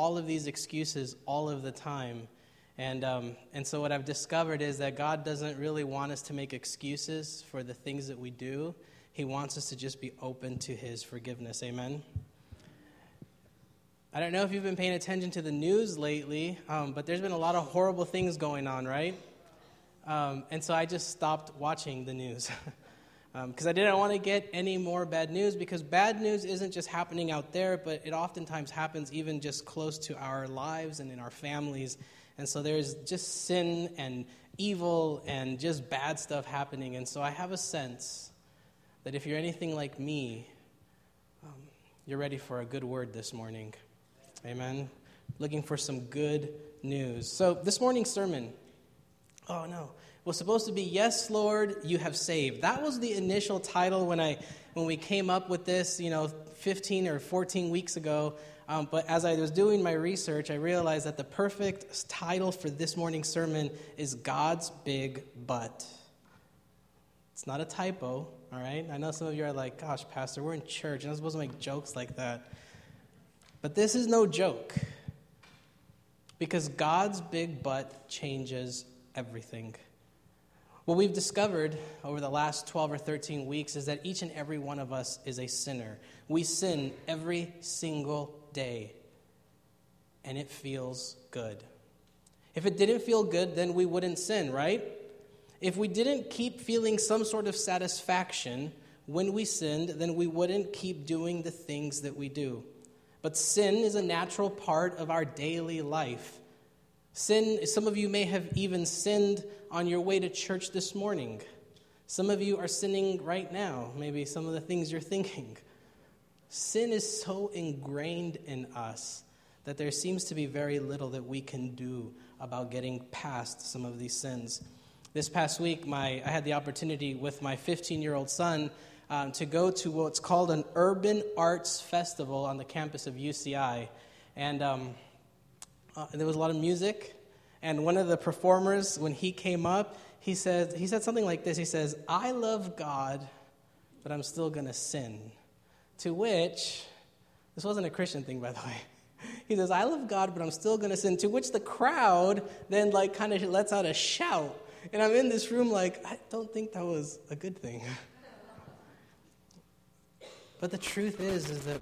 all of these excuses all of the time. And, um, and so, what I've discovered is that God doesn't really want us to make excuses for the things that we do. He wants us to just be open to His forgiveness. Amen. I don't know if you've been paying attention to the news lately, um, but there's been a lot of horrible things going on, right? Um, and so I just stopped watching the news because um, I didn't want to get any more bad news because bad news isn't just happening out there, but it oftentimes happens even just close to our lives and in our families. And so there's just sin and evil and just bad stuff happening. And so I have a sense that if you're anything like me, um, you're ready for a good word this morning. Amen. Looking for some good news. So, this morning's sermon, oh no, was supposed to be Yes, Lord, you have saved. That was the initial title when, I, when we came up with this, you know, 15 or 14 weeks ago. Um, but as I was doing my research, I realized that the perfect title for this morning's sermon is God's Big But. It's not a typo, all right? I know some of you are like, gosh, Pastor, we're in church. You're not supposed to make jokes like that. But this is no joke because God's big but changes everything. What we've discovered over the last 12 or 13 weeks is that each and every one of us is a sinner. We sin every single day, and it feels good. If it didn't feel good, then we wouldn't sin, right? If we didn't keep feeling some sort of satisfaction when we sinned, then we wouldn't keep doing the things that we do. But sin is a natural part of our daily life. Sin, some of you may have even sinned on your way to church this morning. Some of you are sinning right now, maybe some of the things you're thinking. Sin is so ingrained in us that there seems to be very little that we can do about getting past some of these sins. This past week, my, I had the opportunity with my 15 year old son um, to go to what's called an urban arts festival on the campus of UCI. And um, uh, there was a lot of music. And one of the performers, when he came up, he said, he said something like this He says, I love God, but I'm still going to sin. To which, this wasn't a Christian thing, by the way. He says, I love God, but I'm still going to sin. To which the crowd then, like, kind of lets out a shout. And I'm in this room, like, I don't think that was a good thing. But the truth is, is that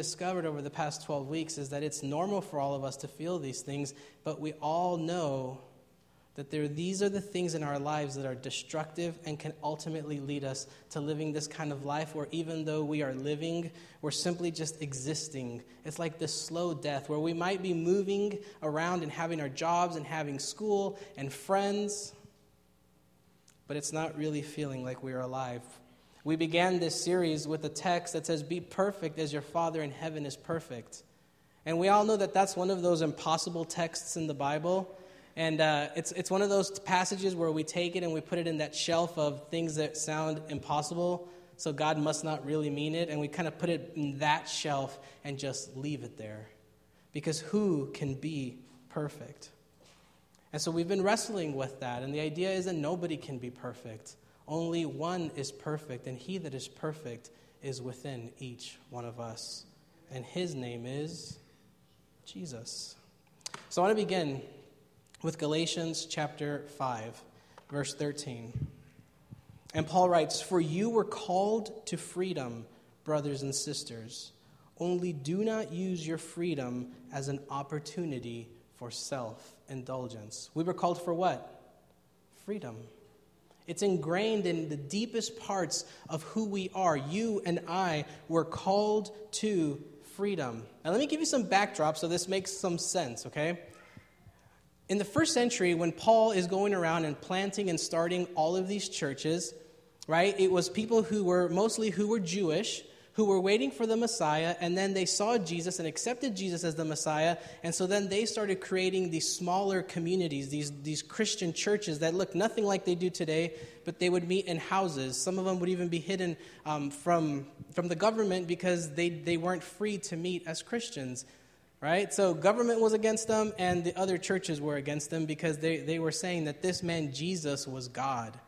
discovered over the past 12 weeks is that it's normal for all of us to feel these things, but we all know that there, these are the things in our lives that are destructive and can ultimately lead us to living this kind of life where even though we are living, we're simply just existing. It's like this slow death where we might be moving around and having our jobs and having school and friends, but it's not really feeling like we are alive. We began this series with a text that says, Be perfect as your Father in heaven is perfect. And we all know that that's one of those impossible texts in the Bible. And uh, it's, it's one of those passages where we take it and we put it in that shelf of things that sound impossible, so God must not really mean it. And we kind of put it in that shelf and just leave it there. Because who can be perfect? And so we've been wrestling with that. And the idea is that nobody can be perfect. Only one is perfect, and he that is perfect is within each one of us. And his name is Jesus. So I want to begin with Galatians chapter 5, verse 13. And Paul writes, For you were called to freedom, brothers and sisters. Only do not use your freedom as an opportunity for self indulgence. We were called for what? Freedom. It's ingrained in the deepest parts of who we are. You and I were called to freedom. Now, let me give you some backdrop so this makes some sense, okay? In the first century, when Paul is going around and planting and starting all of these churches, right, it was people who were mostly who were Jewish who were waiting for the Messiah, and then they saw Jesus and accepted Jesus as the Messiah. And so then they started creating these smaller communities, these, these Christian churches that look nothing like they do today, but they would meet in houses. Some of them would even be hidden um, from, from the government because they, they weren't free to meet as Christians. Right? So government was against them, and the other churches were against them because they, they were saying that this man Jesus was God.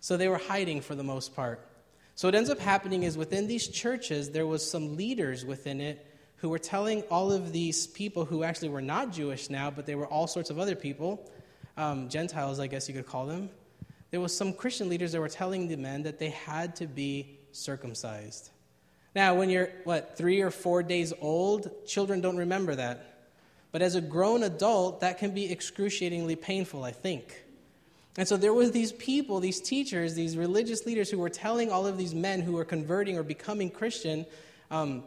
So they were hiding for the most part. So what ends up happening is within these churches, there was some leaders within it who were telling all of these people who actually were not Jewish now, but they were all sorts of other people, um, Gentiles, I guess you could call them. There was some Christian leaders that were telling the men that they had to be circumcised. Now, when you're, what, three or four days old, children don't remember that. But as a grown adult, that can be excruciatingly painful, I think. And so there was these people, these teachers, these religious leaders who were telling all of these men who were converting or becoming Christian um,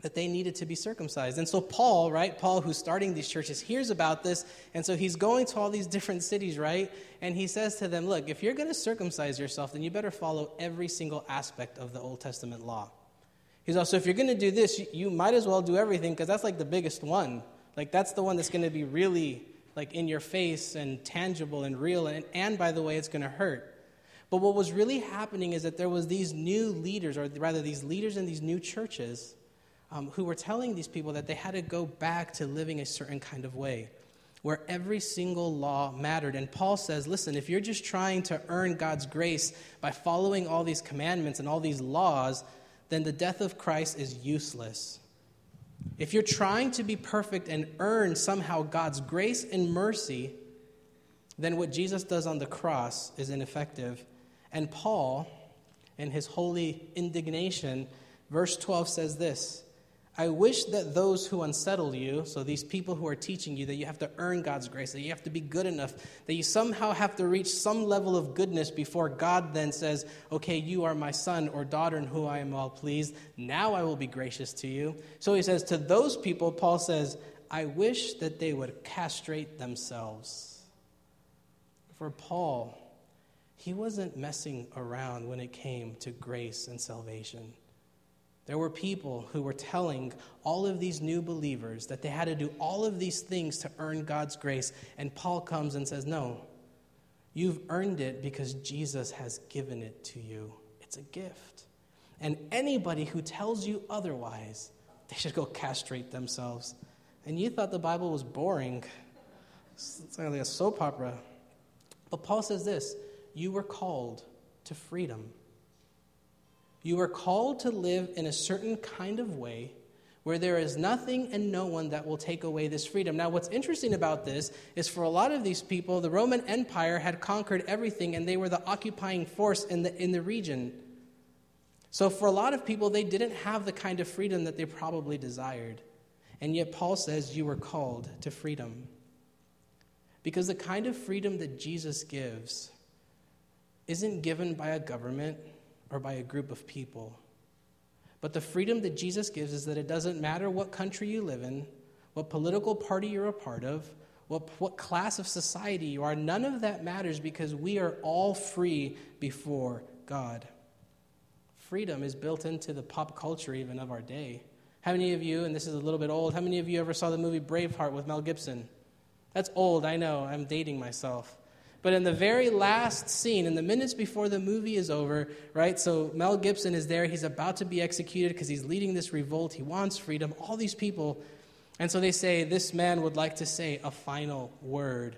that they needed to be circumcised. And so Paul, right, Paul who's starting these churches, hears about this, and so he's going to all these different cities, right? And he says to them, look, if you're going to circumcise yourself, then you better follow every single aspect of the Old Testament law. He's also, if you're going to do this, you might as well do everything because that's like the biggest one. Like that's the one that's going to be really like in your face and tangible and real and, and by the way it's going to hurt but what was really happening is that there was these new leaders or rather these leaders in these new churches um, who were telling these people that they had to go back to living a certain kind of way where every single law mattered. And Paul says, listen, if you're just trying to earn God's grace by following all these commandments and all these laws, then the death of Christ is useless. If you're trying to be perfect and earn somehow God's grace and mercy, then what Jesus does on the cross is ineffective. And Paul, in his holy indignation, verse 12 says this I wish that those who unsettle you, so these people who are teaching you that you have to earn God's grace, that you have to be good enough, that you somehow have to reach some level of goodness before God then says, Okay, you are my son or daughter in whom I am well pleased. Now I will be gracious to you. So he says, To those people, Paul says, I wish that they would castrate themselves. For Paul, he wasn't messing around when it came to grace and salvation. There were people who were telling all of these new believers that they had to do all of these things to earn God's grace. And Paul comes and says, No, you've earned it because Jesus has given it to you. It's a gift. And anybody who tells you otherwise, they should go castrate themselves. And you thought the Bible was boring. It's like a soap opera. But Paul says this you were called to freedom. You are called to live in a certain kind of way where there is nothing and no one that will take away this freedom. Now, what's interesting about this is for a lot of these people, the Roman Empire had conquered everything and they were the occupying force in the, in the region. So, for a lot of people, they didn't have the kind of freedom that they probably desired. And yet, Paul says you were called to freedom. Because the kind of freedom that Jesus gives isn't given by a government or by a group of people. But the freedom that Jesus gives is that it doesn't matter what country you live in, what political party you're a part of, what, what class of society you are. None of that matters because we are all free before God. Freedom is built into the pop culture even of our day. How many of you, and this is a little bit old, how many of you ever saw the movie Braveheart with Mel Gibson? That's old, I know, I'm dating myself. But in the very last scene, in the minutes before the movie is over, right? So Mel Gibson is there. He's about to be executed because he's leading this revolt. He wants freedom. All these people. And so they say, This man would like to say a final word.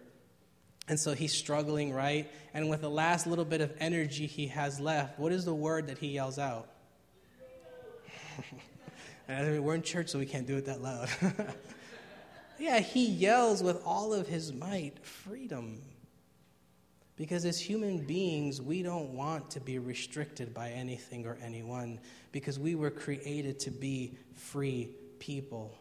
And so he's struggling, right? And with the last little bit of energy he has left, what is the word that he yells out? We're in church, so we can't do it that loud. yeah, he yells with all of his might freedom. Because as human beings, we don't want to be restricted by anything or anyone because we were created to be free people.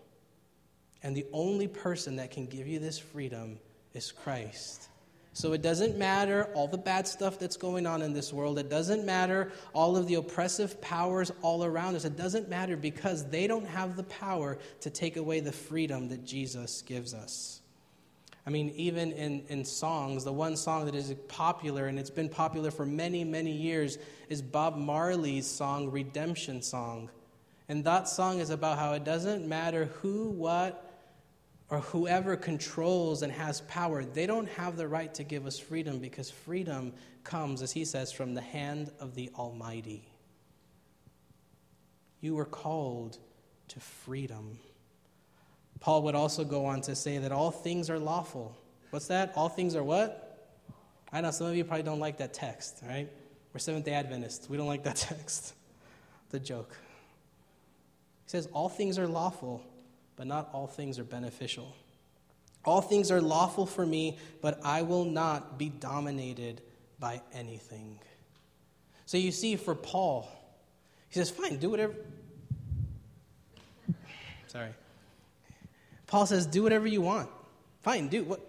And the only person that can give you this freedom is Christ. So it doesn't matter all the bad stuff that's going on in this world. It doesn't matter all of the oppressive powers all around us. It doesn't matter because they don't have the power to take away the freedom that Jesus gives us. I mean, even in, in songs, the one song that is popular and it's been popular for many, many years is Bob Marley's song, Redemption Song. And that song is about how it doesn't matter who, what, or whoever controls and has power, they don't have the right to give us freedom because freedom comes, as he says, from the hand of the Almighty. You were called to freedom. Paul would also go on to say that all things are lawful. What's that? All things are what? I know some of you probably don't like that text, right? We're Seventh day Adventists. We don't like that text. the joke. He says, All things are lawful, but not all things are beneficial. All things are lawful for me, but I will not be dominated by anything. So you see, for Paul, he says, Fine, do whatever. Sorry. Paul says, Do whatever you want. Fine, do what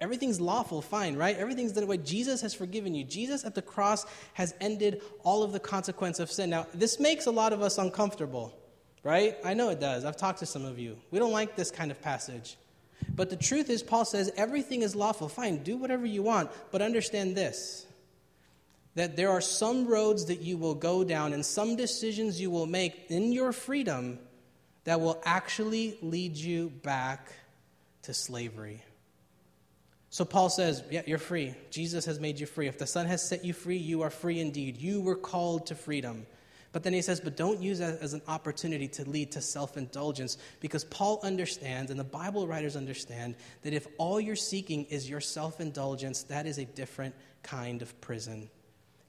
everything's lawful, fine, right? Everything's done away. Jesus has forgiven you. Jesus at the cross has ended all of the consequence of sin. Now, this makes a lot of us uncomfortable, right? I know it does. I've talked to some of you. We don't like this kind of passage. But the truth is, Paul says everything is lawful. Fine, do whatever you want, but understand this that there are some roads that you will go down and some decisions you will make in your freedom that will actually lead you back to slavery. So Paul says, Yeah, you're free. Jesus has made you free. If the Son has set you free, you are free indeed. You were called to freedom. But then he says, But don't use that as an opportunity to lead to self indulgence because Paul understands, and the Bible writers understand, that if all you're seeking is your self indulgence, that is a different kind of prison.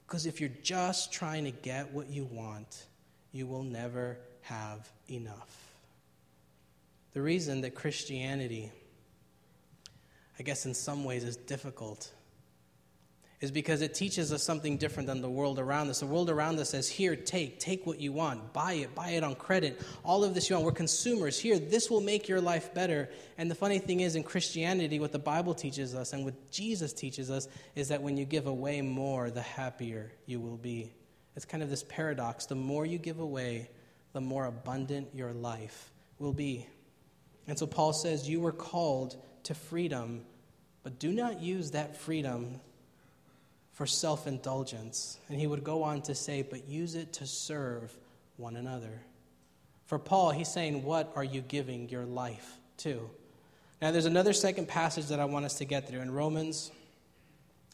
Because if you're just trying to get what you want, you will never have enough. The reason that Christianity I guess in some ways is difficult is because it teaches us something different than the world around us. The world around us says, Here, take, take what you want, buy it, buy it on credit, all of this you want. We're consumers. Here, this will make your life better. And the funny thing is, in Christianity, what the Bible teaches us and what Jesus teaches us is that when you give away more, the happier you will be. It's kind of this paradox. The more you give away, the more abundant your life will be. And so Paul says, You were called to freedom but do not use that freedom for self indulgence. And he would go on to say, but use it to serve one another. For Paul, he's saying, What are you giving your life to? Now, there's another second passage that I want us to get through in Romans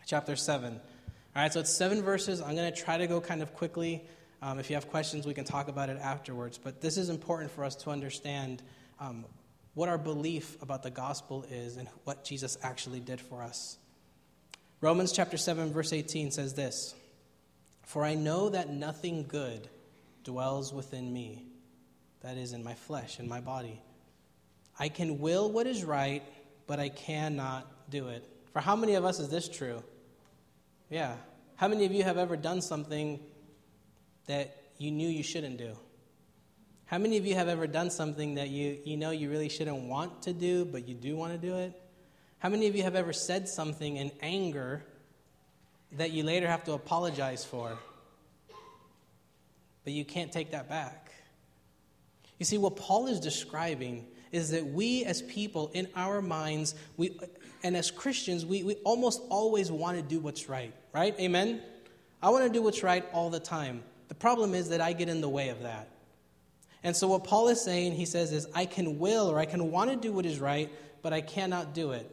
chapter 7. All right, so it's seven verses. I'm going to try to go kind of quickly. Um, if you have questions, we can talk about it afterwards. But this is important for us to understand um, what our belief about the gospel is and what Jesus actually did for us. Romans chapter 7 verse 18 says this, "For I know that nothing good dwells within me, that is in my flesh, in my body. I can will what is right, but I cannot do it." For how many of us is this true? Yeah. How many of you have ever done something that you knew you shouldn't do? How many of you have ever done something that you, you know you really shouldn't want to do, but you do want to do it? How many of you have ever said something in anger that you later have to apologize for, but you can't take that back? You see, what Paul is describing is that we as people, in our minds, we, and as Christians, we, we almost always want to do what's right, right? Amen? I want to do what's right all the time. The problem is that I get in the way of that. And so, what Paul is saying, he says, is I can will or I can want to do what is right, but I cannot do it.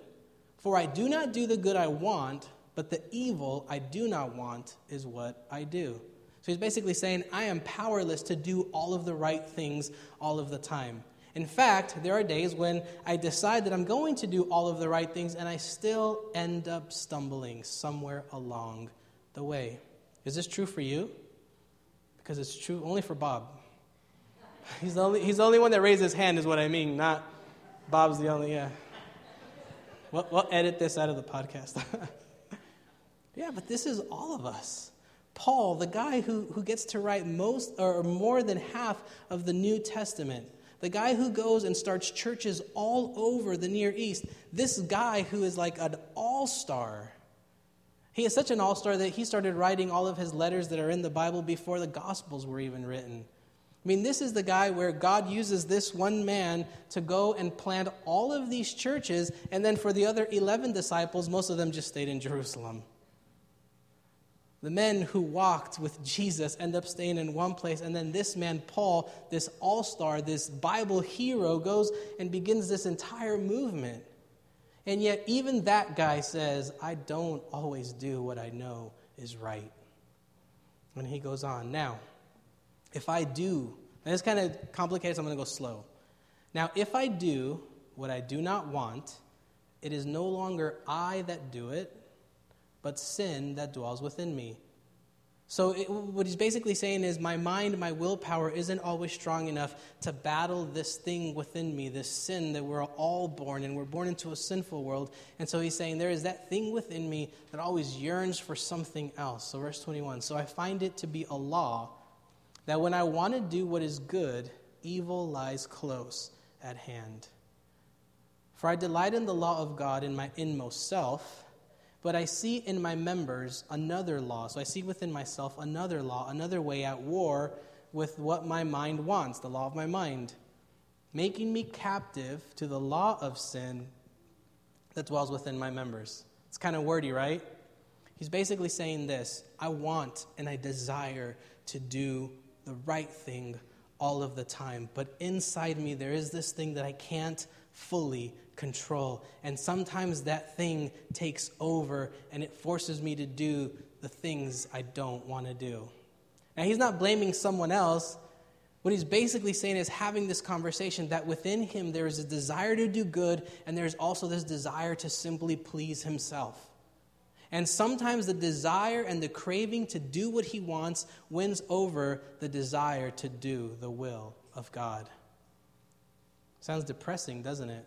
For I do not do the good I want, but the evil I do not want is what I do. So he's basically saying, I am powerless to do all of the right things all of the time. In fact, there are days when I decide that I'm going to do all of the right things and I still end up stumbling somewhere along the way. Is this true for you? Because it's true only for Bob. He's the only, he's the only one that raised his hand, is what I mean, not Bob's the only, yeah. We'll, we'll edit this out of the podcast. yeah, but this is all of us. Paul, the guy who, who gets to write most or more than half of the New Testament, the guy who goes and starts churches all over the Near East, this guy who is like an all star. He is such an all star that he started writing all of his letters that are in the Bible before the Gospels were even written. I mean, this is the guy where God uses this one man to go and plant all of these churches, and then for the other 11 disciples, most of them just stayed in Jerusalem. The men who walked with Jesus end up staying in one place, and then this man, Paul, this all star, this Bible hero, goes and begins this entire movement. And yet, even that guy says, I don't always do what I know is right. And he goes on. Now, if I do, and it's kind of complicated, so I'm going to go slow. Now, if I do what I do not want, it is no longer I that do it, but sin that dwells within me. So, it, what he's basically saying is, my mind, my willpower isn't always strong enough to battle this thing within me, this sin that we're all born in. We're born into a sinful world. And so he's saying, there is that thing within me that always yearns for something else. So, verse 21 So I find it to be a law that when I want to do what is good, evil lies close at hand. For I delight in the law of God in my inmost self, but I see in my members another law. So I see within myself another law, another way at war with what my mind wants, the law of my mind, making me captive to the law of sin that dwells within my members. It's kind of wordy, right? He's basically saying this I want and I desire to do the right thing all of the time, but inside me there is this thing that I can't fully control. And sometimes that thing takes over and it forces me to do the things I don't want to do. Now, he's not blaming someone else. What he's basically saying is having this conversation that within him there is a desire to do good and there's also this desire to simply please himself. And sometimes the desire and the craving to do what he wants wins over the desire to do the will of God. Sounds depressing, doesn't it?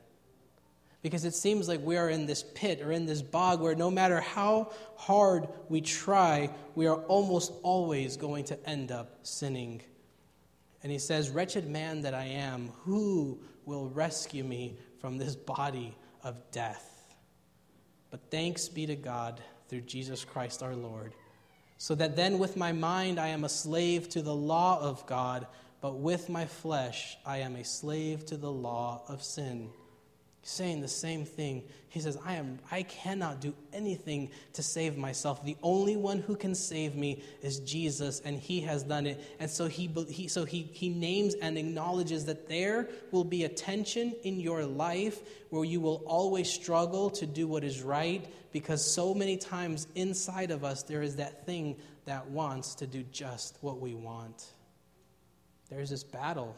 Because it seems like we are in this pit or in this bog where no matter how hard we try, we are almost always going to end up sinning. And he says, Wretched man that I am, who will rescue me from this body of death? But thanks be to God through Jesus Christ our Lord. So that then with my mind I am a slave to the law of God, but with my flesh I am a slave to the law of sin saying the same thing. He says, I, am, I cannot do anything to save myself. The only one who can save me is Jesus, and he has done it. And so he, he, so he, he names and acknowledges that there will be a tension in your life where you will always struggle to do what is right because so many times inside of us there is that thing that wants to do just what we want. There's this battle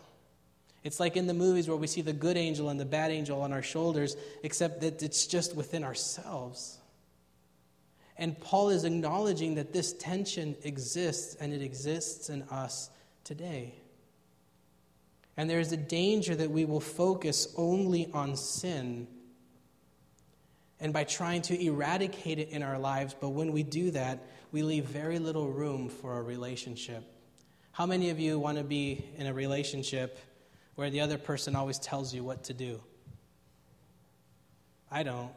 it's like in the movies where we see the good angel and the bad angel on our shoulders, except that it's just within ourselves. And Paul is acknowledging that this tension exists and it exists in us today. And there is a danger that we will focus only on sin and by trying to eradicate it in our lives, but when we do that, we leave very little room for a relationship. How many of you want to be in a relationship where the other person always tells you what to do. I don't.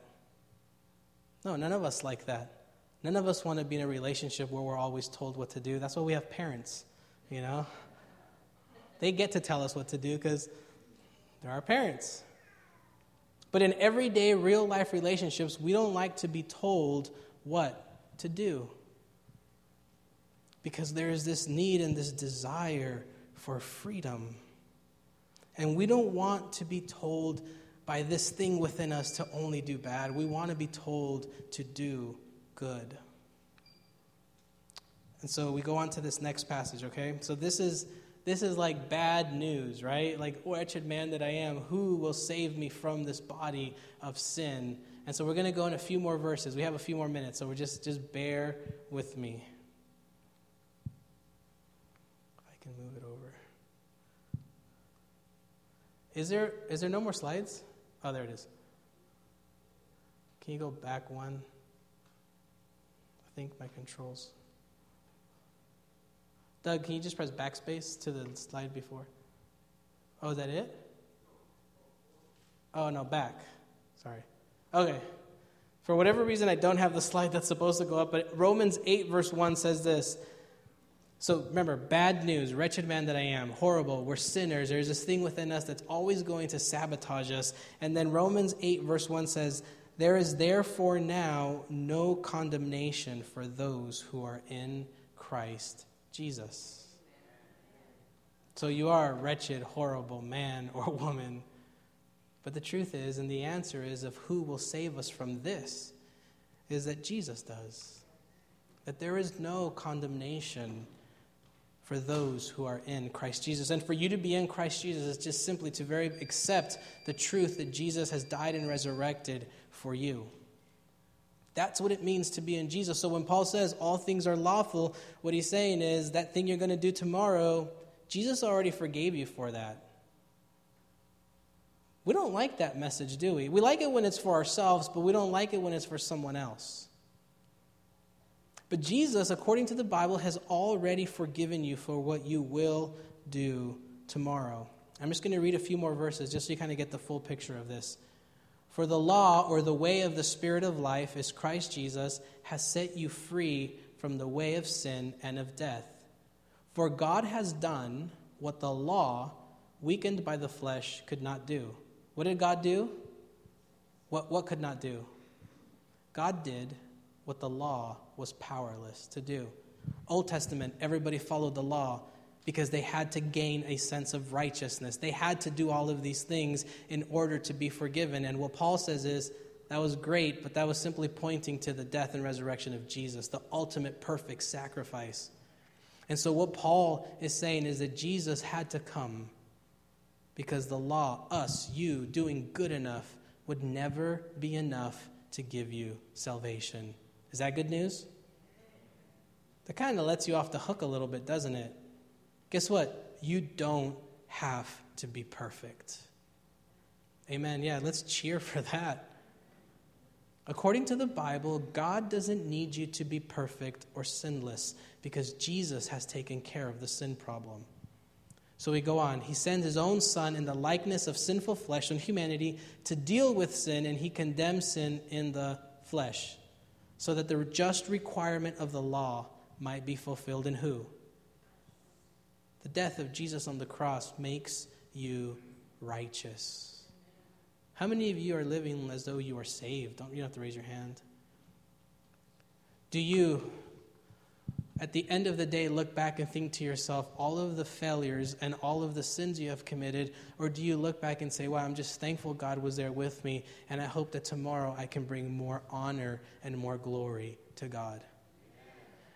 No, none of us like that. None of us want to be in a relationship where we're always told what to do. That's why we have parents, you know? They get to tell us what to do because they're our parents. But in everyday real life relationships, we don't like to be told what to do. Because there is this need and this desire for freedom. And we don't want to be told by this thing within us to only do bad. We want to be told to do good. And so we go on to this next passage, okay? So this is this is like bad news, right? Like wretched man that I am, who will save me from this body of sin? And so we're going to go in a few more verses. We have a few more minutes, so we're just just bear with me. I can move it over. Is there, is there no more slides? Oh, there it is. Can you go back one? I think my controls. Doug, can you just press backspace to the slide before? Oh, is that it? Oh, no, back. Sorry. Okay. For whatever reason, I don't have the slide that's supposed to go up, but Romans 8, verse 1 says this so remember, bad news, wretched man that I am, horrible, we're sinners. There's this thing within us that's always going to sabotage us. And then Romans 8, verse 1 says There is therefore now no condemnation for those who are in Christ Jesus. So you are a wretched, horrible man or woman. But the truth is, and the answer is of who will save us from this, is that Jesus does. That there is no condemnation for those who are in Christ Jesus. And for you to be in Christ Jesus is just simply to very accept the truth that Jesus has died and resurrected for you. That's what it means to be in Jesus. So when Paul says all things are lawful, what he's saying is that thing you're going to do tomorrow, Jesus already forgave you for that. We don't like that message, do we? We like it when it's for ourselves, but we don't like it when it's for someone else. But Jesus, according to the Bible, has already forgiven you for what you will do tomorrow. I'm just going to read a few more verses just so you kind of get the full picture of this. For the law, or the way of the Spirit of life, is Christ Jesus, has set you free from the way of sin and of death. For God has done what the law, weakened by the flesh, could not do. What did God do? What, what could not do? God did what the law was powerless to do. Old Testament, everybody followed the law because they had to gain a sense of righteousness. They had to do all of these things in order to be forgiven. And what Paul says is that was great, but that was simply pointing to the death and resurrection of Jesus, the ultimate perfect sacrifice. And so, what Paul is saying is that Jesus had to come because the law, us, you, doing good enough, would never be enough to give you salvation. Is that good news? That kind of lets you off the hook a little bit, doesn't it? Guess what? You don't have to be perfect. Amen. Yeah, let's cheer for that. According to the Bible, God doesn't need you to be perfect or sinless because Jesus has taken care of the sin problem. So we go on. He sends his own son in the likeness of sinful flesh and humanity to deal with sin, and he condemns sin in the flesh so that the just requirement of the law might be fulfilled in who? The death of Jesus on the cross makes you righteous. How many of you are living as though you are saved? Don't you don't have to raise your hand? Do you at the end of the day look back and think to yourself all of the failures and all of the sins you have committed? Or do you look back and say, wow, I'm just thankful God was there with me, and I hope that tomorrow I can bring more honor and more glory to God?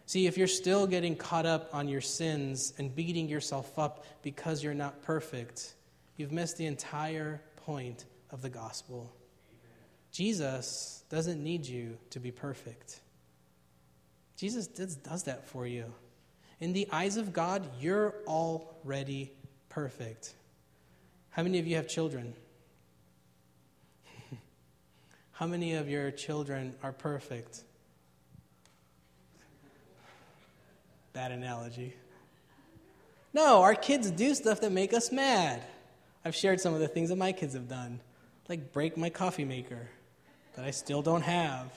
See, if you're still getting caught up on your sins and beating yourself up because you're not perfect, you've missed the entire point of the gospel. Jesus doesn't need you to be perfect. Jesus does, that for you. In the eyes of God, you're already perfect. How many of you have children? How many of your children are perfect? Bad analogy. No, our kids do stuff that make us mad. I've shared some of the things that my kids have done, like break my coffee maker that I still don't have.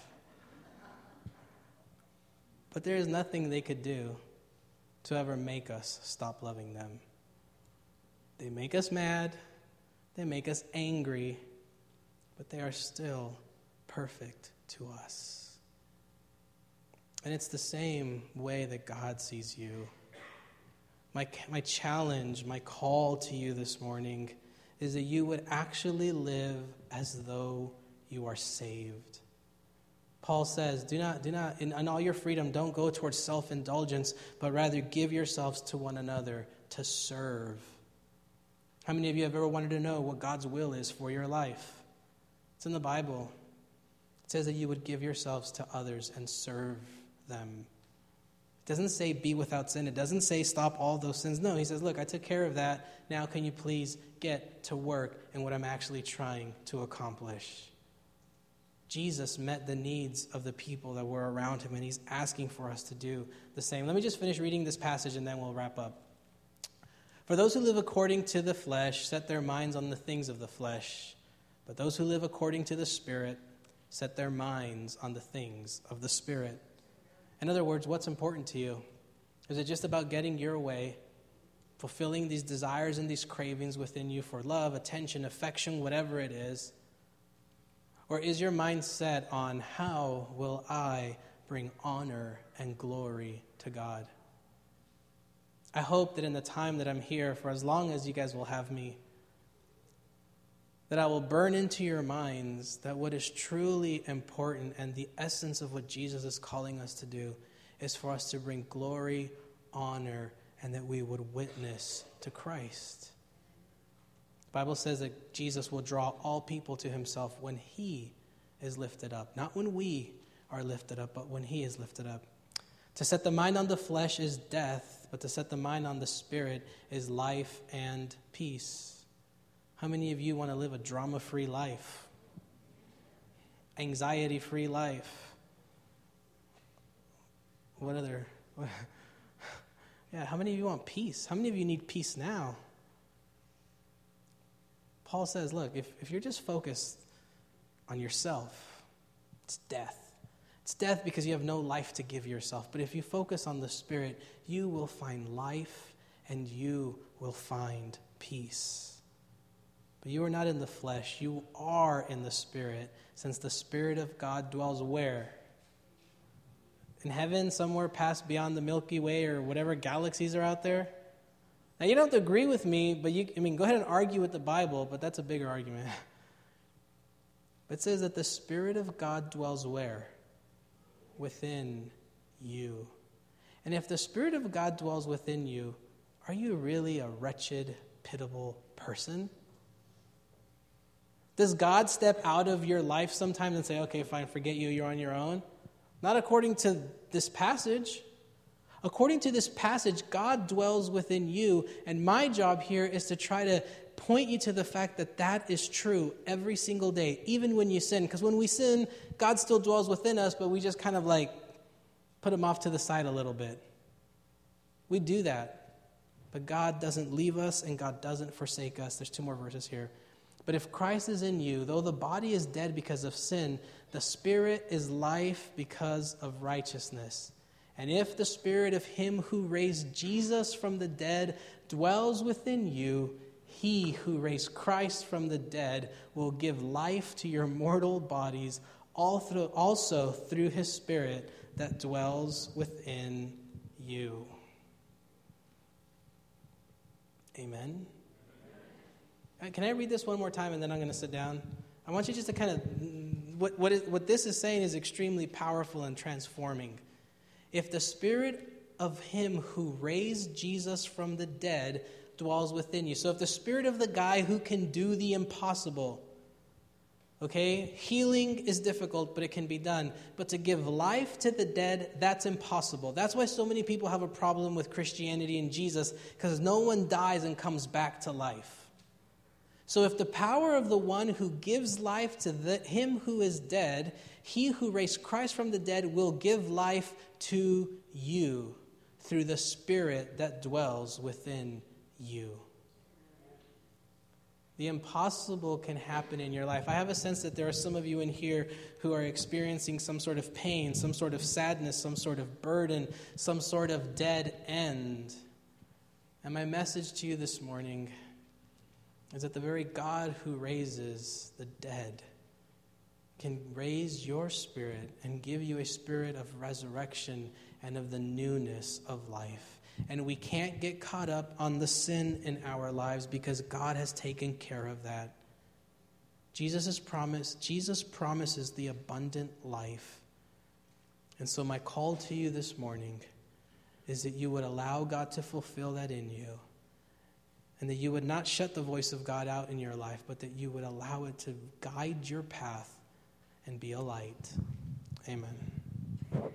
But there is nothing they could do to ever make us stop loving them. They make us mad, they make us angry, but they are still perfect to us. And it's the same way that God sees you. My, my challenge, my call to you this morning is that you would actually live as though you are saved. Paul says, do not, do not, in, in all your freedom, don't go towards self indulgence, but rather give yourselves to one another to serve. How many of you have ever wanted to know what God's will is for your life? It's in the Bible. It says that you would give yourselves to others and serve them. It doesn't say be without sin. It doesn't say stop all those sins. No, he says, look, I took care of that. Now can you please get to work in what I'm actually trying to accomplish? Jesus met the needs of the people that were around him, and he's asking for us to do the same. Let me just finish reading this passage and then we'll wrap up. For those who live according to the flesh set their minds on the things of the flesh, but those who live according to the Spirit set their minds on the things of the Spirit. In other words, what's important to you? Is it just about getting your way, fulfilling these desires and these cravings within you for love, attention, affection, whatever it is? Or is your mind set on how will I bring honor and glory to God? I hope that in the time that I'm here, for as long as you guys will have me, that I will burn into your minds that what is truly important and the essence of what Jesus is calling us to do is for us to bring glory, honor, and that we would witness to Christ. The Bible says that Jesus will draw all people to himself when he is lifted up. Not when we are lifted up, but when he is lifted up. To set the mind on the flesh is death, but to set the mind on the spirit is life and peace. How many of you want to live a drama free life? Anxiety free life? What other? yeah, how many of you want peace? How many of you need peace now? Paul says, look, if, if you're just focused on yourself, it's death. It's death because you have no life to give yourself. But if you focus on the Spirit, you will find life and you will find peace. But you are not in the flesh, you are in the Spirit, since the Spirit of God dwells where? In heaven, somewhere past beyond the Milky Way or whatever galaxies are out there? Now, you don't have to agree with me, but you, I mean, go ahead and argue with the Bible, but that's a bigger argument. But it says that the Spirit of God dwells where? Within you. And if the Spirit of God dwells within you, are you really a wretched, pitiable person? Does God step out of your life sometimes and say, okay, fine, forget you, you're on your own? Not according to this passage. According to this passage, God dwells within you, and my job here is to try to point you to the fact that that is true every single day, even when you sin. Because when we sin, God still dwells within us, but we just kind of like put him off to the side a little bit. We do that. But God doesn't leave us and God doesn't forsake us. There's two more verses here. But if Christ is in you, though the body is dead because of sin, the spirit is life because of righteousness. And if the spirit of him who raised Jesus from the dead dwells within you, he who raised Christ from the dead will give life to your mortal bodies also through his spirit that dwells within you. Amen. Uh, can I read this one more time and then I'm going to sit down? I want you just to kind of, what, what, is, what this is saying is extremely powerful and transforming. If the spirit of him who raised Jesus from the dead dwells within you. So if the spirit of the guy who can do the impossible, okay, healing is difficult, but it can be done. But to give life to the dead, that's impossible. That's why so many people have a problem with Christianity and Jesus, because no one dies and comes back to life. So, if the power of the one who gives life to the, him who is dead, he who raised Christ from the dead will give life to you through the Spirit that dwells within you. The impossible can happen in your life. I have a sense that there are some of you in here who are experiencing some sort of pain, some sort of sadness, some sort of burden, some sort of dead end. And my message to you this morning is that the very God who raises the dead can raise your spirit and give you a spirit of resurrection and of the newness of life. And we can't get caught up on the sin in our lives because God has taken care of that. Jesus' promise, Jesus promises the abundant life. And so my call to you this morning is that you would allow God to fulfill that in you and that you would not shut the voice of God out in your life, but that you would allow it to guide your path and be a light. Amen.